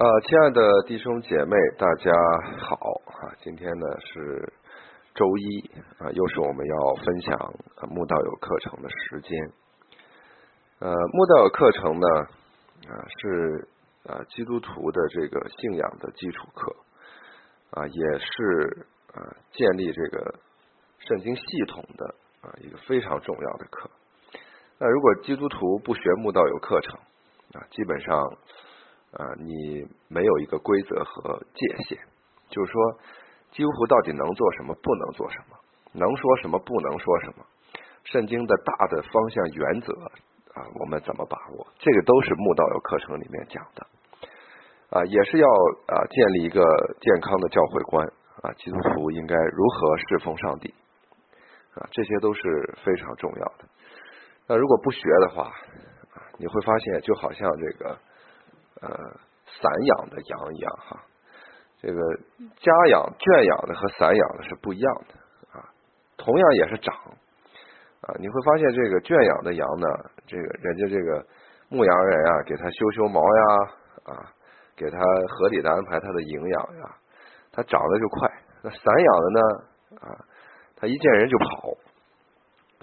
呃，亲爱的弟兄姐妹，大家好啊！今天呢是周一啊，又是我们要分享慕道友课程的时间。呃，慕道友课程呢啊是啊基督徒的这个信仰的基础课啊，也是啊建立这个圣经系统的啊一个非常重要的课。那如果基督徒不学慕道友课程啊，基本上。啊，你没有一个规则和界限，就是说，基督徒到底能做什么，不能做什么，能说什么，不能说什么，圣经的大的方向原则啊，我们怎么把握？这个都是慕道友课程里面讲的，啊，也是要啊建立一个健康的教会观啊，基督徒应该如何侍奉上帝啊，这些都是非常重要的。那如果不学的话，你会发现就好像这个。呃，散养的羊一样哈，这个家养圈养的和散养的是不一样的啊，同样也是长啊，你会发现这个圈养的羊呢，这个人家这个牧羊人啊，给它修修毛呀啊，给它合理的安排它的营养呀，它长得就快。那散养的呢啊，它一见人就跑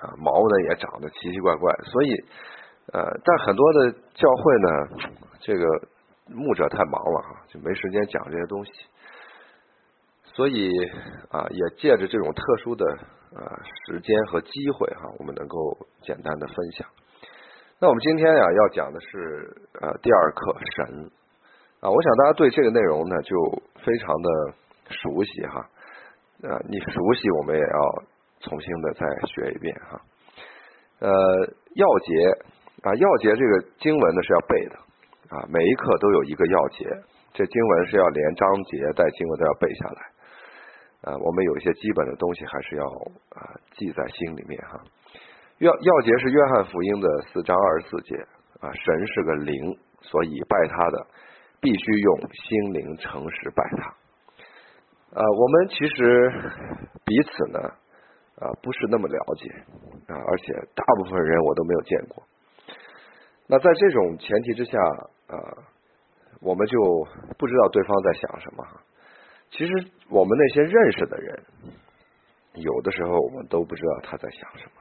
啊，毛呢也长得奇奇怪怪，所以呃，但很多的教会呢。这个牧者太忙了哈，就没时间讲这些东西，所以啊，也借着这种特殊的啊时间和机会哈，我们能够简单的分享。那我们今天呀要讲的是呃第二课神啊，我想大家对这个内容呢就非常的熟悉哈啊，你熟悉我们也要重新的再学一遍哈。呃，要节啊，要节这个经文呢是要背的。啊，每一课都有一个要节，这经文是要连章节带经文都要背下来。啊，我们有一些基本的东西还是要啊记在心里面哈。要要节是约翰福音的四章二十四节啊，神是个灵，所以拜他的必须用心灵诚实拜他。啊，我们其实彼此呢啊不是那么了解啊，而且大部分人我都没有见过。那在这种前提之下。啊，我们就不知道对方在想什么。其实我们那些认识的人，有的时候我们都不知道他在想什么。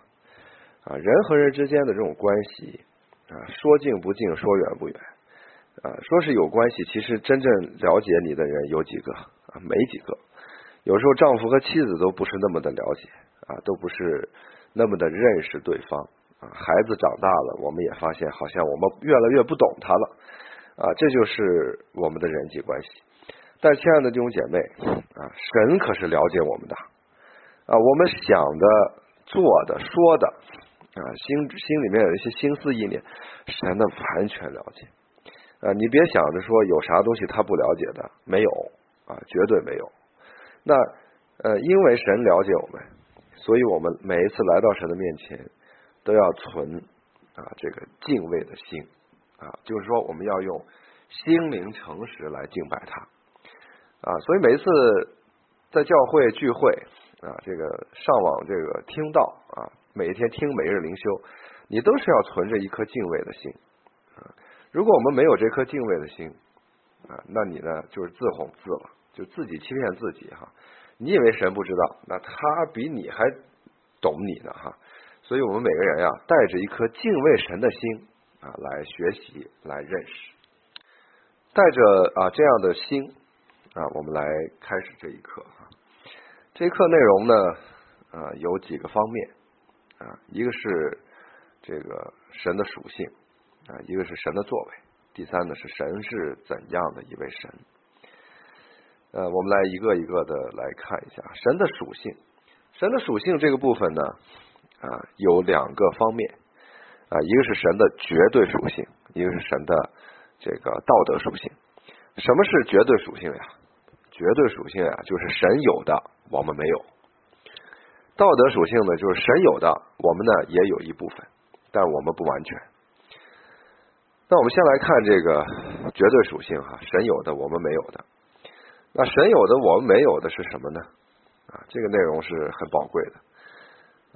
啊，人和人之间的这种关系啊，说近不近，说远不远。啊，说是有关系，其实真正了解你的人有几个啊？没几个。有时候丈夫和妻子都不是那么的了解啊，都不是那么的认识对方。啊，孩子长大了，我们也发现好像我们越来越不懂他了，啊，这就是我们的人际关系。但亲爱的弟兄姐妹，啊，神可是了解我们的，啊，我们想的、做的、说的，啊，心心里面有一些心思意念，神的完全了解。啊，你别想着说有啥东西他不了解的，没有，啊，绝对没有。那呃，因为神了解我们，所以我们每一次来到神的面前。都要存啊这个敬畏的心啊，就是说我们要用心灵诚实来敬拜他啊，所以每一次在教会聚会啊，这个上网这个听到啊，每一天听每日灵修，你都是要存着一颗敬畏的心啊。如果我们没有这颗敬畏的心啊，那你呢就是自哄自了，就自己欺骗自己哈。你以为神不知道，那他比你还懂你呢哈。所以我们每个人呀，带着一颗敬畏神的心啊，来学习，来认识，带着啊这样的心啊，我们来开始这一课啊。这一课内容呢啊有几个方面啊，一个是这个神的属性啊，一个是神的作为，第三呢是神是怎样的一位神。呃，我们来一个一个的来看一下神的属性。神的属性这个部分呢。啊，有两个方面啊，一个是神的绝对属性，一个是神的这个道德属性。什么是绝对属性呀？绝对属性啊，就是神有的我们没有；道德属性呢，就是神有的我们呢也有一部分，但我们不完全。那我们先来看这个绝对属性哈，神有的我们没有的。那神有的我们没有的是什么呢？啊，这个内容是很宝贵的。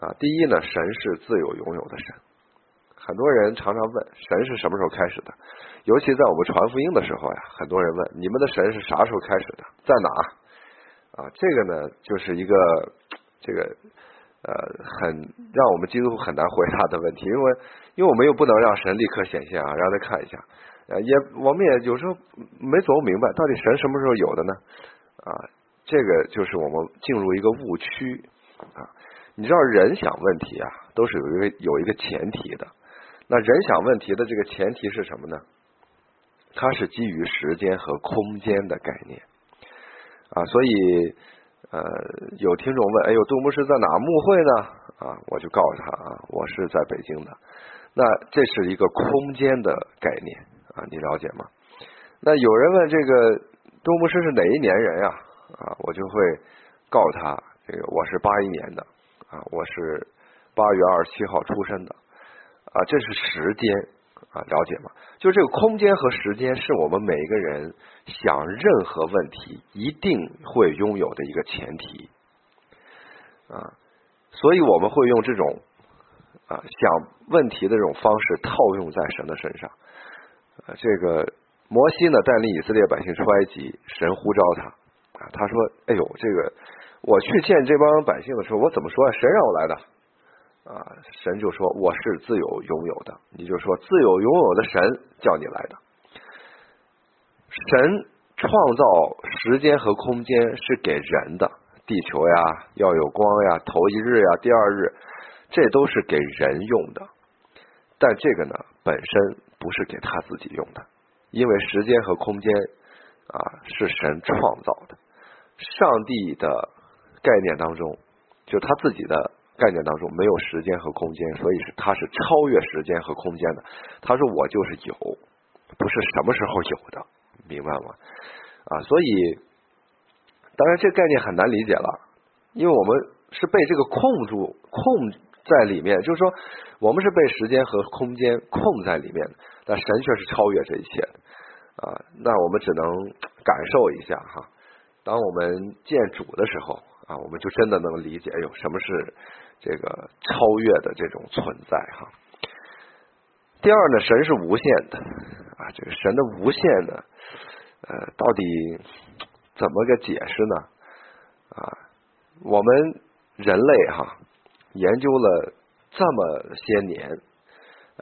啊，第一呢，神是自有拥有的神；很多人常常问神是什么时候开始的，尤其在我们传福音的时候呀，很多人问你们的神是啥时候开始的，在哪？啊，这个呢就是一个这个呃很让我们基督徒很难回答的问题，因为因为我们又不能让神立刻显现啊，让他看一下，呃也我们也有时候没琢磨明白到底神什么时候有的呢？啊，这个就是我们进入一个误区啊。你知道人想问题啊，都是有一个有一个前提的。那人想问题的这个前提是什么呢？它是基于时间和空间的概念啊。所以呃，有听众问，哎呦，杜牧师在哪牧会呢？啊，我就告诉他啊，我是在北京的。那这是一个空间的概念啊，你了解吗？那有人问这个杜牧师是哪一年人呀？啊，我就会告诉他，这个我是八一年的。啊，我是八月二十七号出生的，啊，这是时间啊，了解吗？就是这个空间和时间是我们每一个人想任何问题一定会拥有的一个前提啊，所以我们会用这种啊想问题的这种方式套用在神的身上。啊，这个摩西呢带领以色列百姓出埃及，神呼召他啊，他说：“哎呦，这个。”我去见这帮百姓的时候，我怎么说啊？神让我来的啊！神就说我是自由拥有的，你就说自由拥有的神叫你来的。神创造时间和空间是给人的，地球呀要有光呀，头一日呀，第二日，这都是给人用的。但这个呢，本身不是给他自己用的，因为时间和空间啊是神创造的，上帝的。概念当中，就他自己的概念当中没有时间和空间，所以是他是超越时间和空间的。他说我就是有，不是什么时候有的，明白吗？啊，所以当然这概念很难理解了，因为我们是被这个控住控在里面，就是说我们是被时间和空间控在里面的，但神却是超越这一切的啊。那我们只能感受一下哈，当我们见主的时候。啊，我们就真的能理解，哎呦，什么是这个超越的这种存在哈？第二呢，神是无限的啊，这个神的无限呢，呃，到底怎么个解释呢？啊，我们人类哈研究了这么些年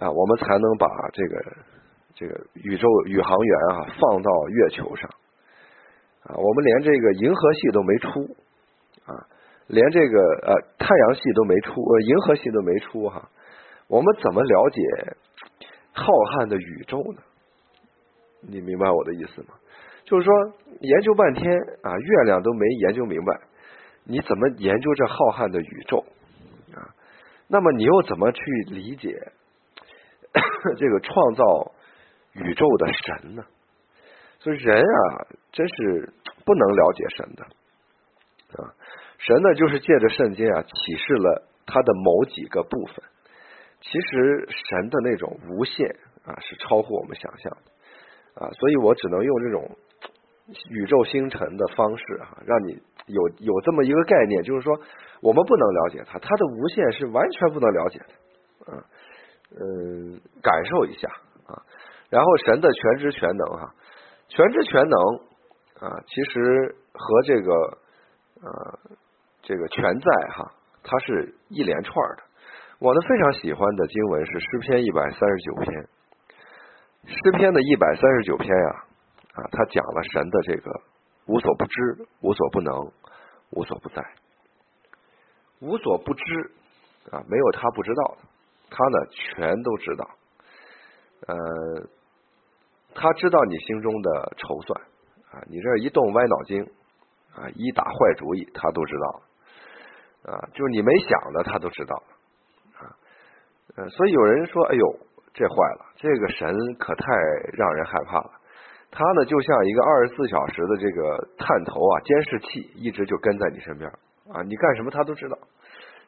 啊，我们才能把这个这个宇宙宇航员啊放到月球上啊，我们连这个银河系都没出。连这个呃太阳系都没出，呃银河系都没出哈，我们怎么了解浩瀚的宇宙呢？你明白我的意思吗？就是说研究半天啊，月亮都没研究明白，你怎么研究这浩瀚的宇宙啊？那么你又怎么去理解 这个创造宇宙的神呢？所以人啊，真是不能了解神的。啊，神呢，就是借着圣经啊，启示了他的某几个部分。其实神的那种无限啊，是超乎我们想象的啊。所以我只能用这种宇宙星辰的方式哈，让你有有这么一个概念，就是说我们不能了解它，它的无限是完全不能了解的。嗯嗯，感受一下啊。然后神的全知全能哈，全知全能啊，其实和这个。呃，这个全在哈，它是一连串的。我呢非常喜欢的经文是诗篇一百三十九篇，诗篇的一百三十九篇呀啊，他讲了神的这个无所不知、无所不能、无所不在、无所不知啊，没有他不知道的，他呢全都知道。呃，他知道你心中的筹算啊，你这一动歪脑筋。啊，一打坏主意，他都知道，啊，就是你没想的，他都知道，啊，呃，所以有人说，哎呦，这坏了，这个神可太让人害怕了。他呢，就像一个二十四小时的这个探头啊，监视器，一直就跟在你身边，啊，你干什么他都知道。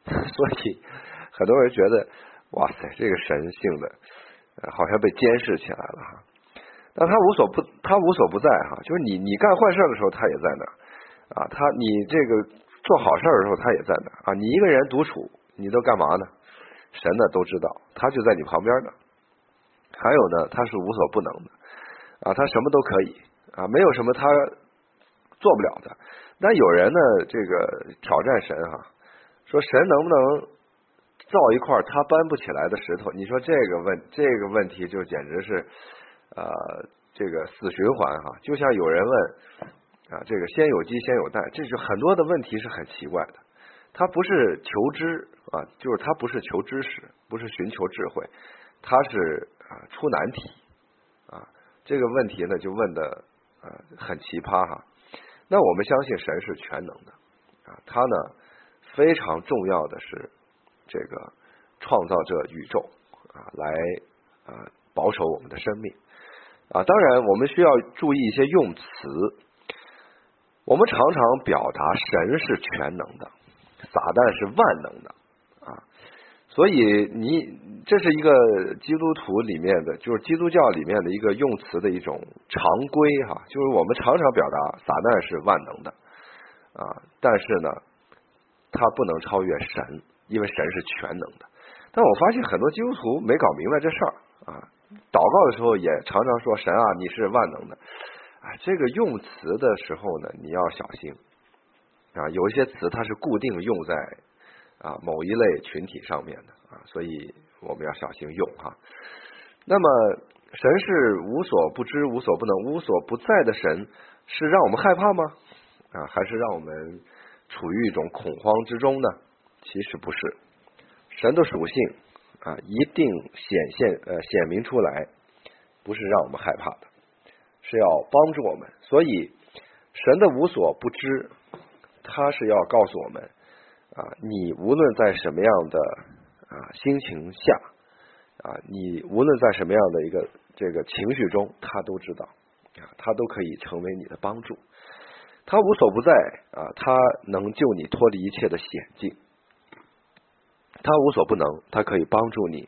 所以很多人觉得，哇塞，这个神性的，好像被监视起来了哈。但他无所不，他无所不在哈，就是你你干坏事的时候，他也在那儿。啊，他你这个做好事的时候，他也在那啊。你一个人独处，你都干嘛呢？神呢都知道，他就在你旁边呢。还有呢，他是无所不能的啊，他什么都可以啊，没有什么他做不了的。那有人呢，这个挑战神哈，说神能不能造一块他搬不起来的石头？你说这个问这个问题就简直是呃这个死循环哈，就像有人问啊，这个先有鸡先有蛋，这是很多的问题是很奇怪的。他不是求知啊，就是他不是求知识，不是寻求智慧，他是啊出难题啊。这个问题呢，就问的啊很奇葩哈。那我们相信神是全能的啊，他呢非常重要的是这个创造这宇宙啊，来啊保守我们的生命啊。当然，我们需要注意一些用词。我们常常表达神是全能的。撒旦是万能的啊，所以你这是一个基督徒里面的，就是基督教里面的一个用词的一种常规哈，就是我们常常表达撒旦是万能的啊，但是呢，他不能超越神，因为神是全能的。但我发现很多基督徒没搞明白这事儿啊，祷告的时候也常常说神啊，你是万能的啊，这个用词的时候呢，你要小心。啊，有一些词它是固定用在啊某一类群体上面的啊，所以我们要小心用哈。那么神是无所不知、无所不能、无所不在的神，是让我们害怕吗？啊，还是让我们处于一种恐慌之中呢？其实不是，神的属性啊一定显现呃显明出来，不是让我们害怕的，是要帮助我们。所以神的无所不知。他是要告诉我们啊，你无论在什么样的啊心情下啊，你无论在什么样的一个这个情绪中，他都知道啊，他都可以成为你的帮助。他无所不在啊，他能救你脱离一切的险境。他无所不能，他可以帮助你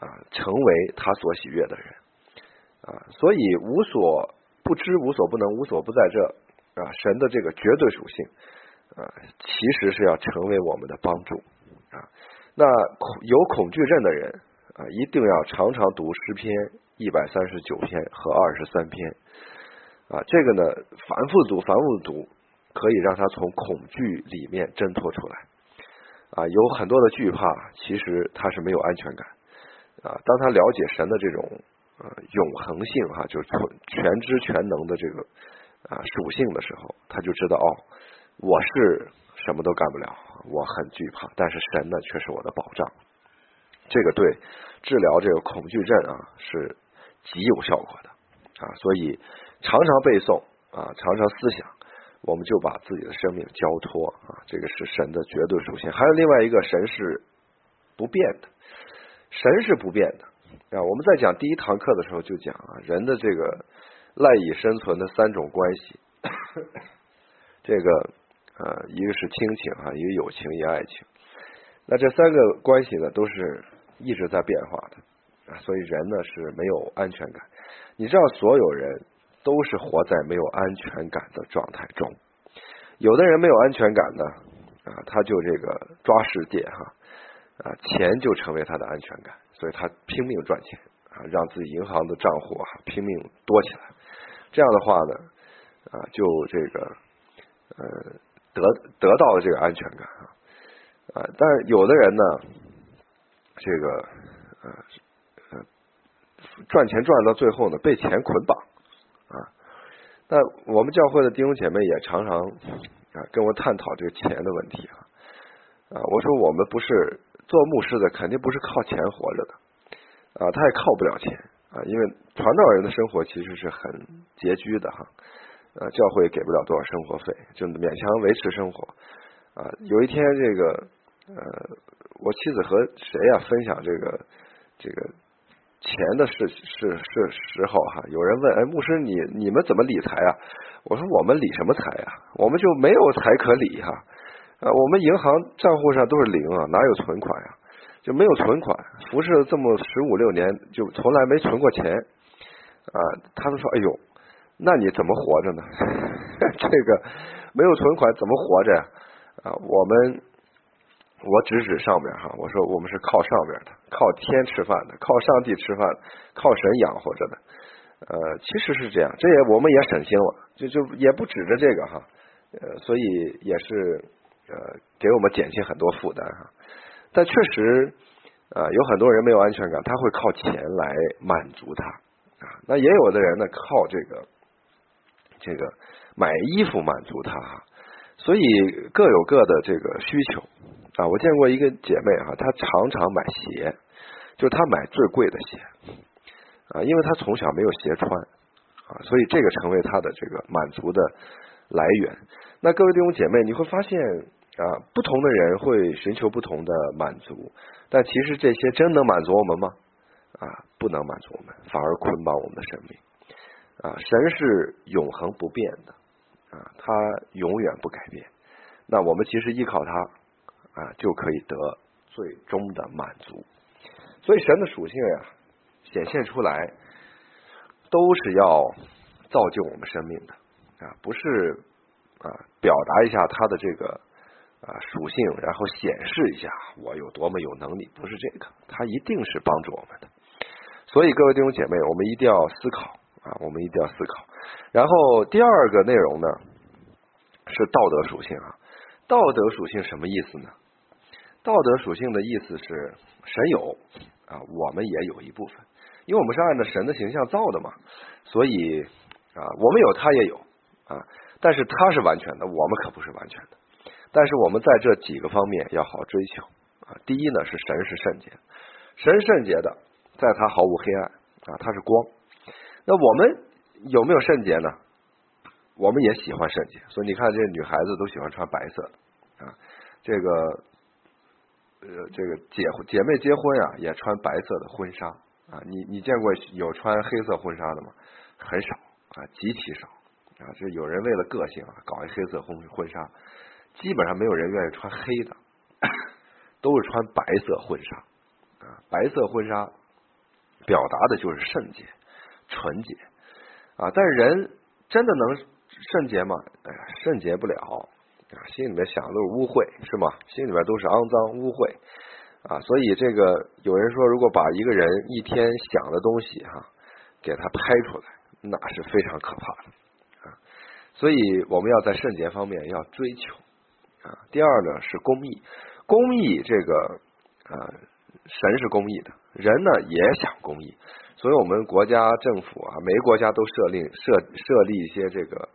啊，成为他所喜悦的人啊。所以无所不知、无所不能、无所不在这。啊，神的这个绝对属性啊，其实是要成为我们的帮助啊。那恐有恐惧症的人啊，一定要常常读诗篇一百三十九篇和二十三篇啊。这个呢，反复读，反复读，可以让他从恐惧里面挣脱出来啊。有很多的惧怕，其实他是没有安全感啊。当他了解神的这种呃永恒性哈，就是全知全能的这个。啊，属性的时候，他就知道哦，我是什么都干不了，我很惧怕，但是神呢却是我的保障。这个对治疗这个恐惧症啊是极有效果的啊，所以常常背诵啊，常常思想，我们就把自己的生命交托啊，这个是神的绝对属性。还有另外一个，神是不变的，神是不变的啊。我们在讲第一堂课的时候就讲啊，人的这个。赖以生存的三种关系，这个呃，一个是亲情哈，一个友情，一个爱情。那这三个关系呢，都是一直在变化的啊，所以人呢是没有安全感。你知道，所有人都是活在没有安全感的状态中。有的人没有安全感呢啊，他就这个抓世界哈啊，钱就成为他的安全感，所以他拼命赚钱啊，让自己银行的账户啊拼命多起来。这样的话呢，啊，就这个呃得得到了这个安全感啊，啊，但是有的人呢，这个呃呃赚钱赚到最后呢，被钱捆绑啊。那我们教会的弟兄姐妹也常常啊跟我探讨这个钱的问题啊，啊，我说我们不是做牧师的，肯定不是靠钱活着的啊，他也靠不了钱。啊，因为传道人的生活其实是很拮据的哈，呃，教会给不了多少生活费，就勉强维持生活。啊，有一天这个呃，我妻子和谁呀分享这个这个钱的事是是时候哈，有人问，哎，牧师你你们怎么理财啊？我说我们理什么财呀？我们就没有财可理哈，呃，我们银行账户上都是零啊，哪有存款呀？就没有存款，服侍了这么十五六年，就从来没存过钱啊！他们说：“哎呦，那你怎么活着呢？这个没有存款怎么活着呀？”啊，我们我指指上边哈，我说我们是靠上边的，靠天吃饭的，靠上帝吃饭，靠神养活着的。呃，其实是这样，这也我们也省心了，就就也不指着这个哈，呃，所以也是呃给我们减轻很多负担哈。但确实啊，有很多人没有安全感，他会靠钱来满足他啊。那也有的人呢，靠这个这个买衣服满足他哈。所以各有各的这个需求啊。我见过一个姐妹哈，她常常买鞋，就是她买最贵的鞋啊，因为她从小没有鞋穿啊，所以这个成为她的这个满足的来源。那各位弟兄姐妹，你会发现啊，不同的人会寻求不同的满足，但其实这些真能满足我们吗？啊，不能满足我们，反而捆绑我们的生命啊。神是永恒不变的。啊，他永远不改变。那我们其实依靠他啊，就可以得最终的满足。所以神的属性呀，显现出来都是要造就我们生命的啊，不是啊表达一下他的这个啊属性，然后显示一下我有多么有能力，不是这个，它一定是帮助我们的。所以各位弟兄姐妹，我们一定要思考啊，我们一定要思考。然后第二个内容呢是道德属性啊，道德属性什么意思呢？道德属性的意思是神有啊，我们也有一部分，因为我们是按照神的形象造的嘛，所以啊，我们有他也有啊，但是他是完全的，我们可不是完全的。但是我们在这几个方面要好追求啊，第一呢是神是圣洁，神圣洁的，在他毫无黑暗啊，他是光。那我们。有没有圣洁呢？我们也喜欢圣洁，所以你看，这女孩子都喜欢穿白色的啊。这个呃，这个姐姐妹结婚啊，也穿白色的婚纱啊。你你见过有穿黑色婚纱的吗？很少啊，极其少啊。就有人为了个性啊，搞一黑色婚婚纱，基本上没有人愿意穿黑的，都是穿白色婚纱啊。白色婚纱表达的就是圣洁、纯洁。啊，但是人真的能圣洁吗？哎呀，圣洁不了啊，心里面想的都是污秽，是吗？心里面都是肮脏污秽啊，所以这个有人说，如果把一个人一天想的东西哈，给他拍出来，那是非常可怕的啊。所以我们要在圣洁方面要追求啊。第二呢是公义，公义这个啊，神是公义的，人呢也想公义。所以我们国家政府啊，每个国家都设立设设立一些这个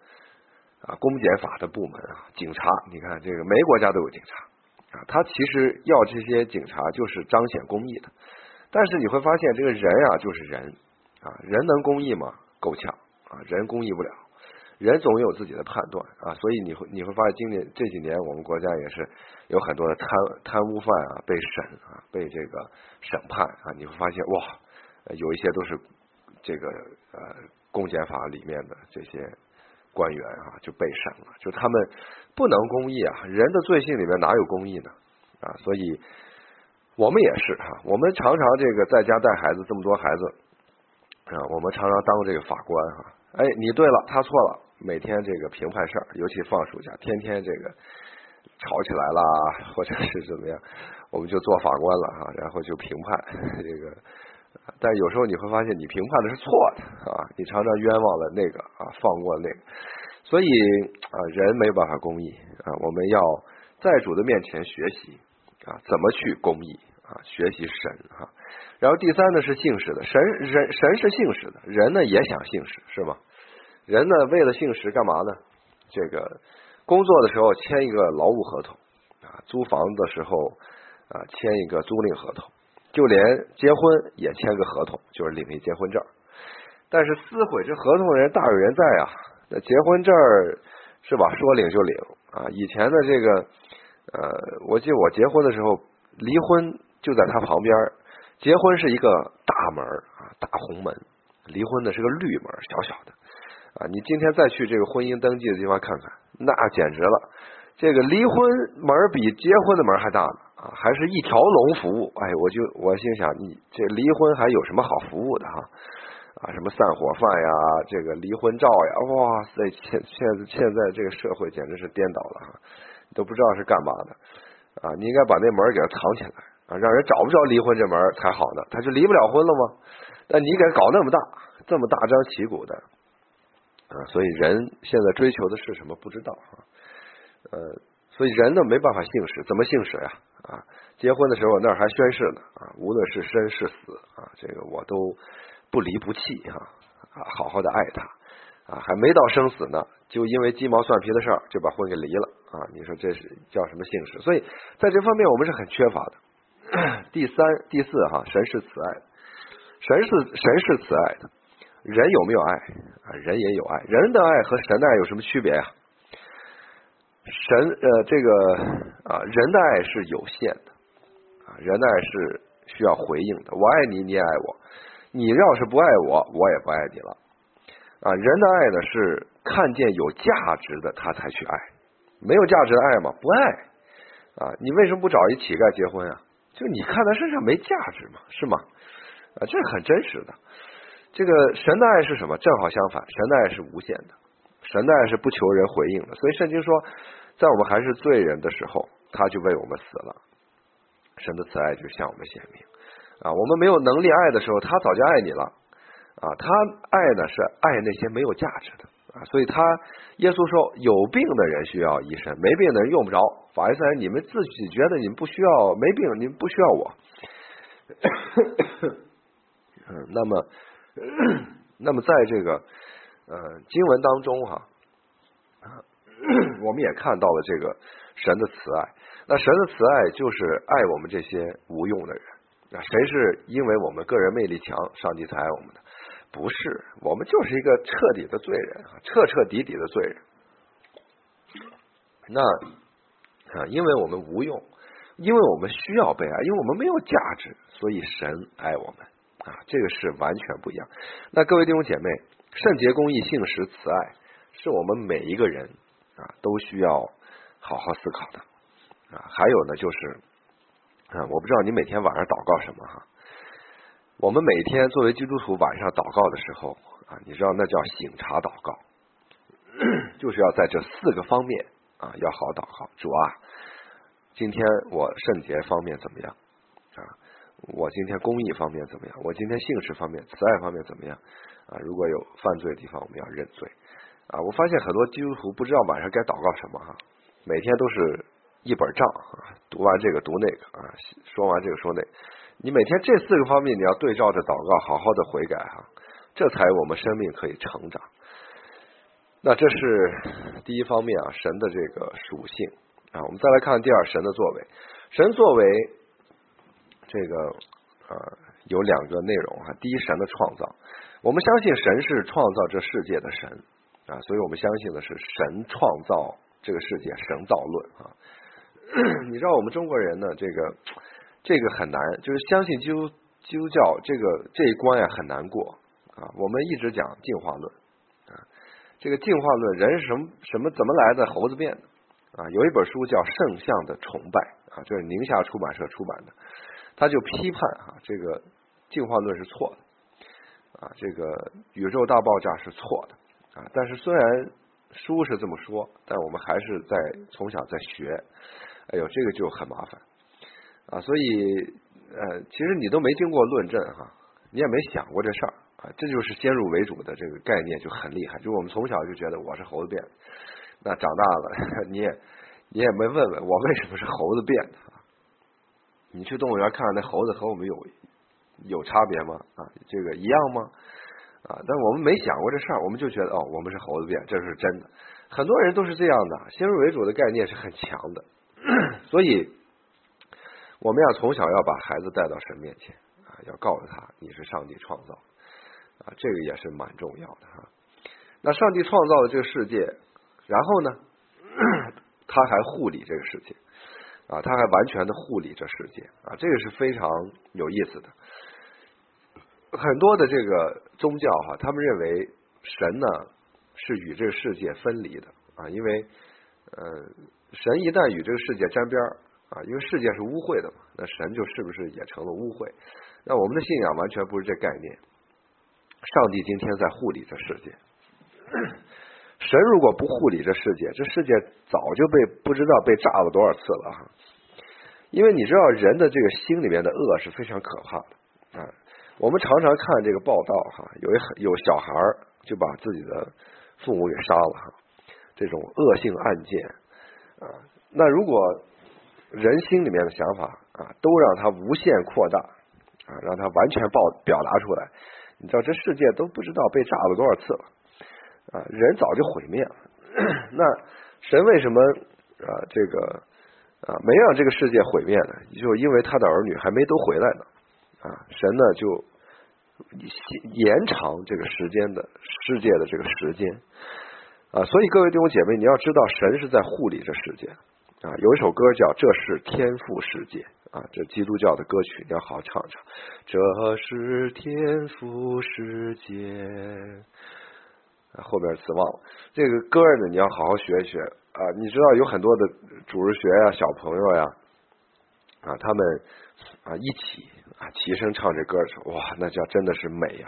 啊公检法的部门啊，警察，你看这个每个国家都有警察啊，他其实要这些警察就是彰显公义的。但是你会发现，这个人啊就是人啊，人能公义吗？够呛啊，人公义不了，人总有自己的判断啊，所以你会你会发现，今年这几年我们国家也是有很多的贪贪污犯啊被审啊，被这个审判啊，你会发现哇。有一些都是这个呃公检法里面的这些官员啊就被审了，就他们不能公义啊，人的罪行里面哪有公义呢？啊，所以我们也是哈，我们常常这个在家带孩子这么多孩子啊，我们常常当这个法官哈，哎，你对了，他错了，每天这个评判事儿，尤其放暑假，天天这个吵起来了 或者是怎么样，我们就做法官了哈，然后就评判 这个。但有时候你会发现，你评判的是错的啊！你常常冤枉了那个啊，放过那个，所以啊，人没有办法公义啊。我们要在主的面前学习啊，怎么去公义啊？学习神哈。然后第三呢是信实的，神人神是信实的，人呢也想信实是吗？人呢为了信实干嘛呢？这个工作的时候签一个劳务合同啊，租房子的时候啊签一个租赁合同。就连结婚也签个合同，就是领一结婚证。但是撕毁这合同的人大有人在啊！那结婚证是吧？说领就领啊！以前的这个呃，我记得我结婚的时候，离婚就在他旁边。结婚是一个大门啊，大红门；离婚的是个绿门，小小的啊。你今天再去这个婚姻登记的地方看看，那简直了！这个离婚门比结婚的门还大呢。啊，还是一条龙服务，哎，我就我心想，你这离婚还有什么好服务的哈？啊，什么散伙饭呀，这个离婚照呀，哇塞，现现现在这个社会简直是颠倒了哈，都不知道是干嘛的啊，你应该把那门给它藏起来啊，让人找不着离婚这门才好呢，他就离不了婚了吗？那你给搞那么大，这么大张旗鼓的啊，所以人现在追求的是什么？不知道啊，呃，所以人呢没办法姓氏，怎么姓氏呀？啊，结婚的时候那儿还宣誓呢啊，无论是生是死啊，这个我都不离不弃哈啊，好好的爱他啊，还没到生死呢，就因为鸡毛蒜皮的事儿就把婚给离了啊，你说这是叫什么姓氏？所以在这方面我们是很缺乏的。第三、第四哈，神是慈爱的。神是神是慈爱的，人有没有爱啊？人也有爱，人的爱和神的爱有什么区别呀？神呃，这个啊，人的爱是有限的啊，人的爱是需要回应的。我爱你，你也爱我。你要是不爱我，我也不爱你了啊。人的爱呢，是看见有价值的他才去爱，没有价值的爱嘛，不爱啊。你为什么不找一乞丐结婚啊？就你看他身上没价值嘛，是吗？啊，这是很真实的。这个神的爱是什么？正好相反，神的爱是无限的，神的爱是不求人回应的。所以圣经说，在我们还是罪人的时候，他就为我们死了。神的慈爱就向我们显明啊，我们没有能力爱的时候，他早就爱你了啊。他爱呢是爱那些没有价值的啊。所以他耶稣说，有病的人需要医生，没病的人用不着。法利赛人，你们自己觉得你们不需要没病，你们不需要我。嗯，那么，那么在这个呃经文当中哈，我们也看到了这个神的慈爱。那神的慈爱就是爱我们这些无用的人。那谁是因为我们个人魅力强，上帝才爱我们的？不是，我们就是一个彻底的罪人，彻彻底底的罪人。那啊，因为我们无用，因为我们需要被爱，因为我们没有价值，所以神爱我们。啊，这个是完全不一样。那各位弟兄姐妹，圣洁、公义、信实、慈爱，是我们每一个人啊都需要好好思考的啊。还有呢，就是啊，我不知道你每天晚上祷告什么哈。我们每天作为基督徒晚上祷告的时候啊，你知道那叫醒茶祷告，就是要在这四个方面啊要好祷告。主啊，今天我圣洁方面怎么样？我今天公益方面怎么样？我今天信实方面、慈爱方面怎么样？啊，如果有犯罪的地方，我们要认罪。啊，我发现很多基督徒不知道晚上该祷告什么哈，每天都是一本账啊，读完这个读那个啊，说完这个说那。你每天这四个方面你要对照着祷告，好好的悔改哈，这才我们生命可以成长。那这是第一方面啊，神的这个属性啊。我们再来看第二，神的作为，神作为。这个呃有两个内容哈，第一神的创造，我们相信神是创造这世界的神啊，所以我们相信的是神创造这个世界，神造论啊。你知道我们中国人呢，这个这个很难，就是相信基督基督教这个这一关呀很难过啊。我们一直讲进化论啊，这个进化论人是什么什么怎么来的，猴子变的啊。有一本书叫《圣像的崇拜》啊，这是宁夏出版社出版的。他就批判啊，这个进化论是错的啊，这个宇宙大爆炸是错的啊。但是虽然书是这么说，但我们还是在从小在学。哎呦，这个就很麻烦啊。所以呃，其实你都没经过论证哈，你也没想过这事儿啊。这就是先入为主的这个概念就很厉害。就我们从小就觉得我是猴子变的，那长大了 你也你也没问问我为什么是猴子变的。你去动物园看看那猴子和我们有有差别吗？啊，这个一样吗？啊，但我们没想过这事儿，我们就觉得哦，我们是猴子变，这是真的。很多人都是这样的，先入为主的概念是很强的，所以我们要从小要把孩子带到神面前啊，要告诉他你是上帝创造啊，这个也是蛮重要的哈。那上帝创造的这个世界，然后呢，他还护理这个世界。啊，他还完全的护理这世界啊，这个是非常有意思的。很多的这个宗教哈，他们认为神呢是与这个世界分离的啊，因为呃，神一旦与这个世界沾边啊，因为世界是污秽的嘛，那神就是不是也成了污秽？那我们的信仰完全不是这概念。上帝今天在护理这世界，神如果不护理这世界，这世界早就被不知道被炸了多少次了哈。因为你知道人的这个心里面的恶是非常可怕的啊。我们常常看这个报道哈，有一有小孩就把自己的父母给杀了哈，这种恶性案件啊。那如果人心里面的想法啊，都让他无限扩大啊，让他完全爆表达出来，你知道这世界都不知道被炸了多少次了啊，人早就毁灭了。那神为什么啊这个啊没让这个世界毁灭呢？就因为他的儿女还没都回来呢啊，神呢就延长这个时间的世界的这个时间啊，所以各位弟兄姐妹，你要知道神是在护理这世界。啊，有一首歌叫《这是天赋世界》啊，这基督教的歌曲，你要好好唱唱。这是天赋世界，后边词忘了。这个歌呢，你要好好学一学啊。你知道有很多的主日学呀、小朋友呀，啊，他们啊一起啊齐声唱这歌的时候，哇，那叫真的是美呀，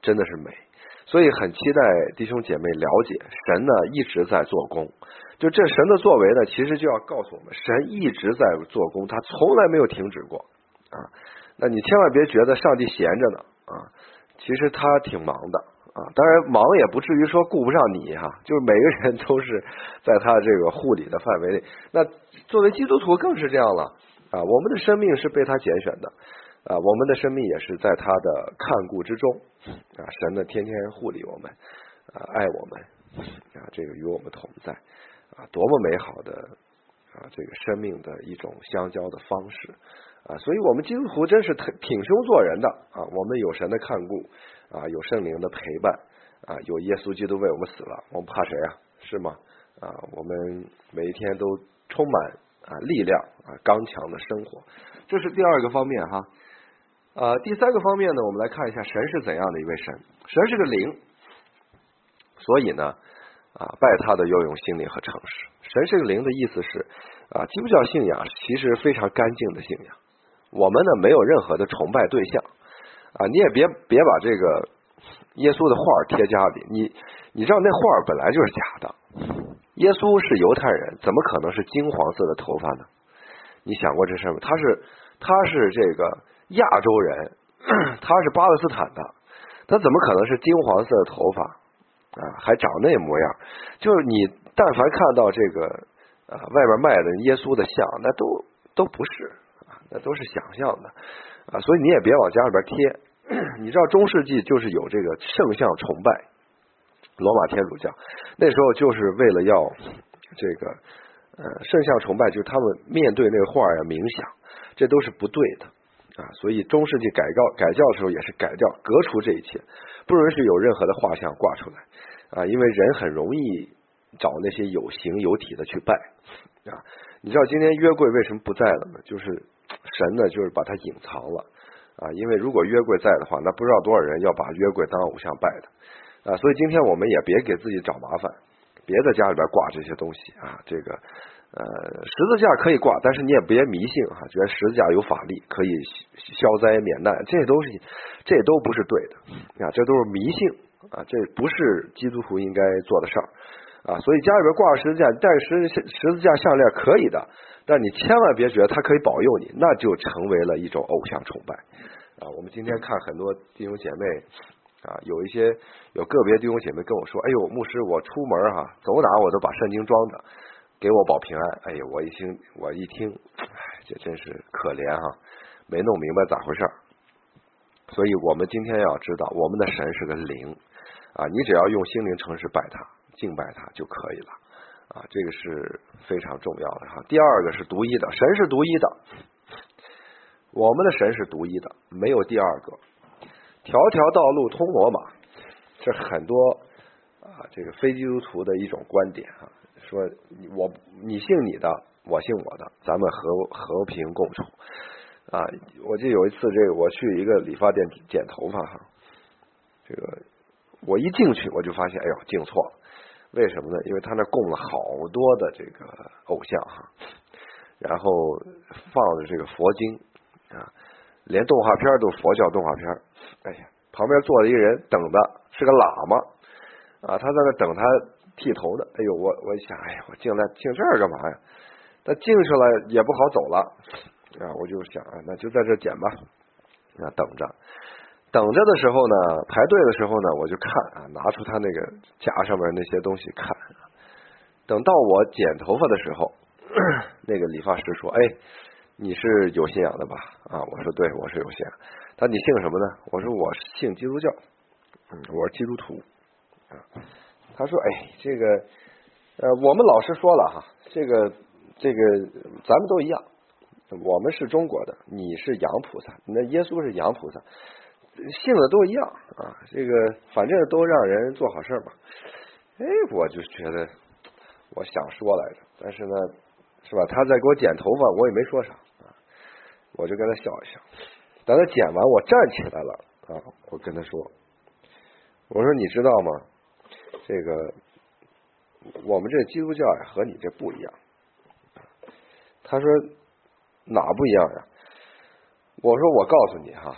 真的是美。所以很期待弟兄姐妹了解，神呢一直在做工。就这神的作为呢，其实就要告诉我们，神一直在做工，他从来没有停止过啊。那你千万别觉得上帝闲着呢啊，其实他挺忙的啊。当然忙也不至于说顾不上你哈，就是每个人都是在他这个护理的范围内。那作为基督徒更是这样了啊，我们的生命是被他拣选的啊，我们的生命也是在他的看顾之中啊。神呢天天护理我们啊，爱我们啊，这个与我们同在。啊，多么美好的啊！这个生命的一种相交的方式啊，所以我们基督徒真是挺胸做人的啊！我们有神的看顾啊，有圣灵的陪伴啊，有耶稣基督为我们死了，我们怕谁啊？是吗？啊，我们每一天都充满啊力量啊刚强的生活，这是第二个方面哈。呃，第三个方面呢，我们来看一下神是怎样的一位神？神是个灵，所以呢。啊，拜他的要用心灵和诚实。神是个灵的意思是啊，基督教信仰其实非常干净的信仰。我们呢没有任何的崇拜对象啊，你也别别把这个耶稣的画贴家里。你你知道那画本来就是假的。耶稣是犹太人，怎么可能是金黄色的头发呢？你想过这事吗？他是他是这个亚洲人，他是巴勒斯坦的，他怎么可能是金黄色的头发？啊，还长那模样，就是你但凡看到这个啊外边卖的耶稣的像，那都都不是，那都是想象的啊，所以你也别往家里边贴。你知道中世纪就是有这个圣像崇拜，罗马天主教那时候就是为了要这个呃圣像崇拜，就是他们面对那个画呀冥想，这都是不对的啊。所以中世纪改教改教的时候也是改掉革除这一切，不允许有任何的画像挂出来。啊，因为人很容易找那些有形有体的去拜啊。你知道今天约柜为什么不在了吗？就是神呢，就是把它隐藏了啊。因为如果约柜在的话，那不知道多少人要把约柜当偶像拜的啊。所以今天我们也别给自己找麻烦，别在家里边挂这些东西啊。这个呃，十字架可以挂，但是你也别迷信哈，觉得十字架有法力可以消灾免难，这都是这都不是对的啊，这都是迷信。啊，这不是基督徒应该做的事儿啊！所以家里边挂十字架，戴个十十字架项链可以的，但你千万别觉得它可以保佑你，那就成为了一种偶像崇拜啊！我们今天看很多弟兄姐妹啊，有一些有个别弟兄姐妹跟我说：“哎呦，牧师，我出门哈，走哪我都把圣经装着，给我保平安。”哎呦，我一听我一听，哎，这真是可怜哈，没弄明白咋回事儿。所以我们今天要知道，我们的神是个灵。啊，你只要用心灵诚实拜他、敬拜他就可以了啊，这个是非常重要的哈。第二个是独一的，神是独一的，我们的神是独一的，没有第二个。条条道路通罗马，这很多啊，这个非基督徒的一种观点啊，说我你信你的，我信我的，咱们和和平共处啊。我记得有一次，这个我去一个理发店剪头发哈，这个。我一进去，我就发现，哎呦，进错了。为什么呢？因为他那供了好多的这个偶像哈，然后放的这个佛经啊，连动画片都佛教动画片。哎呀，旁边坐了一个人，等的是个喇嘛啊，他在那等他剃头呢。哎呦，我我一想，哎呀，我进来进这儿干嘛呀？他进去了也不好走了啊，我就想啊，那就在这剪吧，啊，等着，等着的时候呢，排队的时候呢，我就看啊，拿出他那个架上面那些东西看。等到我剪头发的时候，那个理发师说：“哎，你是有信仰的吧？”啊，我说：“对，我是有信仰。”他你姓什么呢？我说：“我信基督教。”嗯，我是基督徒。啊，他说：“哎，这个呃，我们老师说了哈，这个这个咱们都一样，我们是中国的，你是洋菩萨，那耶稣是洋菩萨，性子都一样啊。这个反正都让人做好事嘛。”哎，我就觉得。我想说来着，但是呢，是吧？他在给我剪头发，我也没说啥啊，我就跟他笑一笑。等他剪完，我站起来了啊，我跟他说：“我说你知道吗？这个我们这基督教呀，和你这不一样。”他说：“哪不一样呀？”我说：“我告诉你哈，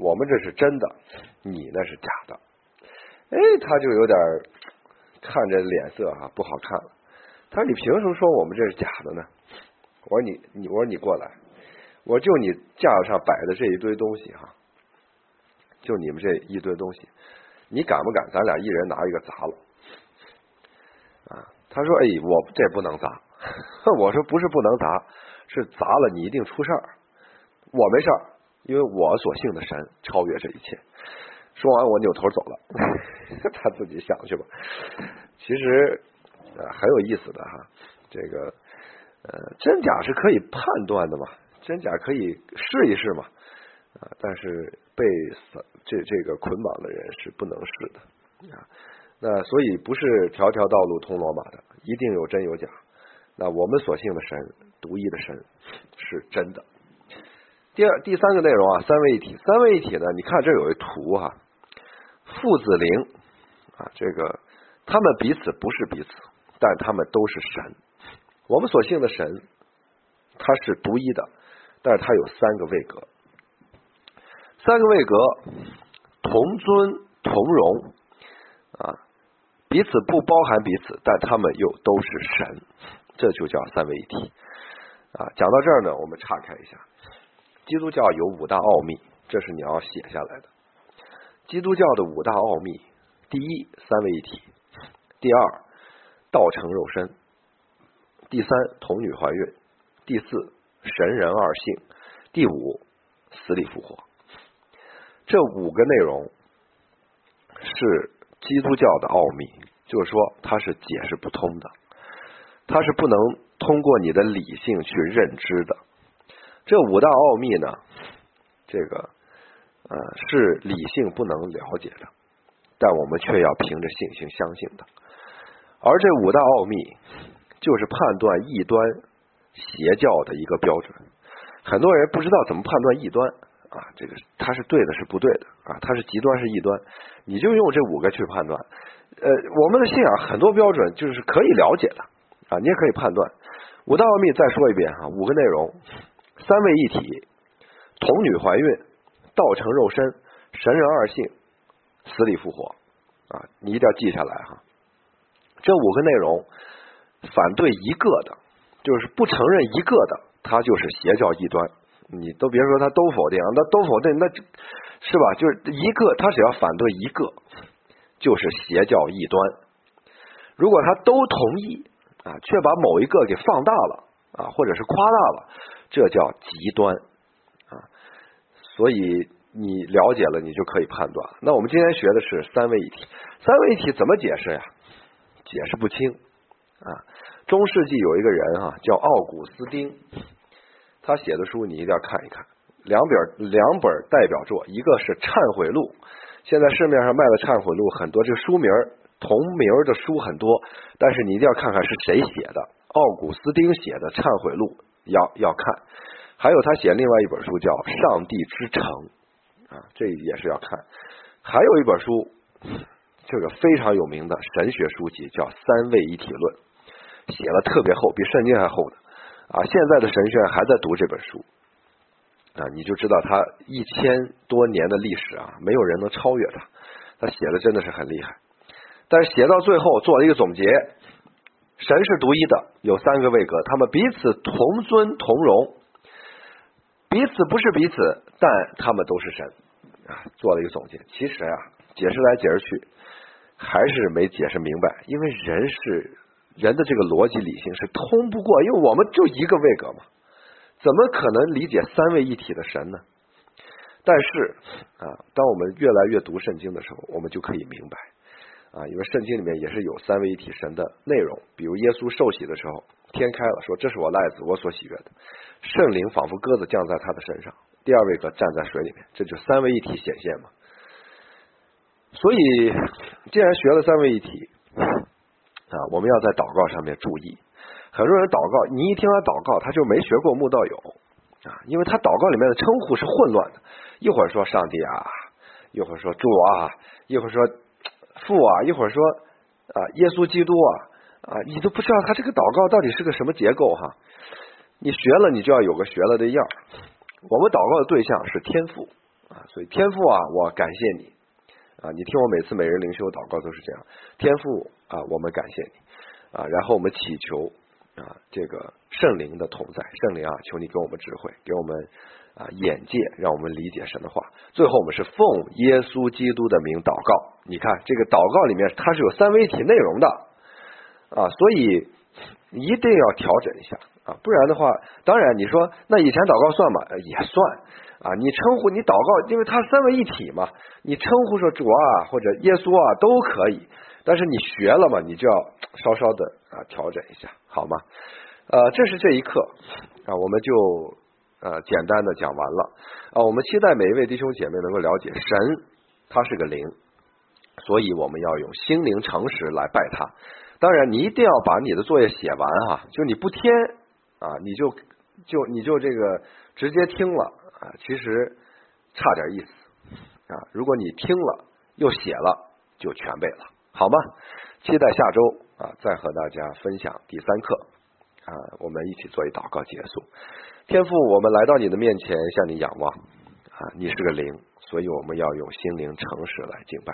我们这是真的，你那是假的。”哎，他就有点看着脸色哈不好看了。他说：“你凭什么说我们这是假的呢？”我说：“你你我说你过来，我就你架子上摆的这一堆东西哈，就你们这一堆东西，你敢不敢？咱俩一人拿一个砸了？”啊，他说：“哎，我这不能砸。”我说：“不是不能砸，是砸了你一定出事儿。我没事儿，因为我所信的神超越这一切。”说完，我扭头走了。他自己想去吧。其实。啊，很有意思的哈，这个呃，真假是可以判断的嘛，真假可以试一试嘛，啊，但是被这这个捆绑的人是不能试的啊，那所以不是条条道路通罗马的，一定有真有假。那我们所信的神，独一的神是真的。第二、第三个内容啊，三位一体，三位一体呢，你看这有一图哈，父子灵啊，这个他们彼此不是彼此。但他们都是神，我们所信的神，他是独一的，但是他有三个位格，三个位格同尊同荣啊，彼此不包含彼此，但他们又都是神，这就叫三位一体啊。讲到这儿呢，我们岔开一下，基督教有五大奥秘，这是你要写下来的。基督教的五大奥秘，第一，三位一体；第二。道成肉身，第三童女怀孕，第四神人二性，第五死里复活。这五个内容是基督教的奥秘，就是说它是解释不通的，它是不能通过你的理性去认知的。这五大奥秘呢，这个呃是理性不能了解的，但我们却要凭着信心相信的。而这五大奥秘，就是判断异端邪教的一个标准。很多人不知道怎么判断异端啊，这个它是对的，是不对的啊，它是极端，是异端。你就用这五个去判断。呃，我们的信仰很多标准就是可以了解的啊，你也可以判断。五大奥秘再说一遍哈，五个内容：三位一体、童女怀孕、道成肉身、神人二性、死里复活啊，你一定要记下来哈。这五个内容，反对一个的，就是不承认一个的，他就是邪教异端。你都别说他都否定，那都否定，那是吧？就是一个，他只要反对一个，就是邪教异端。如果他都同意啊，却把某一个给放大了啊，或者是夸大了，这叫极端啊。所以你了解了，你就可以判断。那我们今天学的是三位一体，三位一体怎么解释呀？解释不清啊！中世纪有一个人哈，叫奥古斯丁，他写的书你一定要看一看。两本两本代表作，一个是《忏悔录》，现在市面上卖的《忏悔录》很多，这书名同名的书很多，但是你一定要看看是谁写的。奥古斯丁写的《忏悔录》要要看，还有他写另外一本书叫《上帝之城》啊，这也是要看。还有一本书。这个非常有名的神学书籍叫《三位一体论》，写了特别厚，比圣经还厚的啊！现在的神学院还在读这本书啊，你就知道他一千多年的历史啊，没有人能超越他。他写的真的是很厉害，但是写到最后做了一个总结：神是独一的，有三个位格，他们彼此同尊同荣，彼此不是彼此，但他们都是神啊。做了一个总结，其实啊，解释来解释去，还是没解释明白，因为人是人的这个逻辑理性是通不过，因为我们就一个位格嘛，怎么可能理解三位一体的神呢？但是啊，当我们越来越读圣经的时候，我们就可以明白啊，因为圣经里面也是有三位一体神的内容，比如耶稣受洗的时候。天开了，说这是我赖子，我所喜悦的。圣灵仿佛鸽子降在他的身上。第二位哥站在水里面，这就三位一体显现嘛。所以，既然学了三位一体啊，我们要在祷告上面注意。很多人祷告，你一听他祷告，他就没学过慕道友啊，因为他祷告里面的称呼是混乱的，一会儿说上帝啊，一会儿说主啊，一会儿说父啊，一会儿说啊耶稣基督啊。啊，你都不知道他这个祷告到底是个什么结构哈？你学了，你就要有个学了的样我们祷告的对象是天父啊，所以天父啊，我感谢你啊！你听我每次每人灵修祷告都是这样，天父啊，我们感谢你啊！然后我们祈求啊，这个圣灵的同在，圣灵啊，求你给我们智慧，给我们啊眼界，让我们理解神的话。最后我们是奉耶稣基督的名祷告。你看这个祷告里面它是有三位一体内容的。啊，所以一定要调整一下啊，不然的话，当然你说那以前祷告算吗？也算啊。你称呼你祷告，因为它三位一体嘛，你称呼说主啊或者耶稣啊都可以，但是你学了嘛，你就要稍稍的啊调整一下，好吗？呃，这是这一课啊，我们就呃简单的讲完了啊。我们期待每一位弟兄姐妹能够了解神，他是个灵，所以我们要用心灵诚实来拜他。当然，你一定要把你的作业写完哈，就你不填啊，你就就你就这个直接听了啊，其实差点意思啊。如果你听了又写了，就全背了，好吗？期待下周啊，再和大家分享第三课啊，我们一起做一祷告结束。天父，我们来到你的面前，向你仰望啊，你是个灵，所以我们要用心灵诚实来敬拜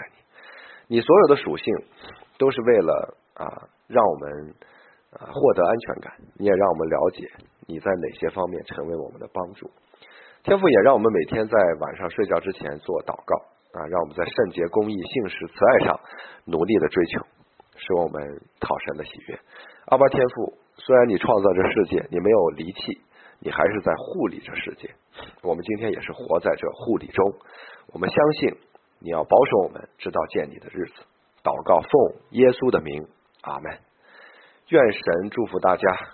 你。你所有的属性都是为了。啊，让我们啊获得安全感，你也让我们了解你在哪些方面成为我们的帮助。天父也让我们每天在晚上睡觉之前做祷告啊，让我们在圣洁、公义、信实、慈爱上努力的追求，使我们讨神的喜悦。阿巴天父，虽然你创造这世界，你没有离弃，你还是在护理这世界。我们今天也是活在这护理中，我们相信你要保守我们，直到见你的日子。祷告，奉耶稣的名。阿门，愿神祝福大家。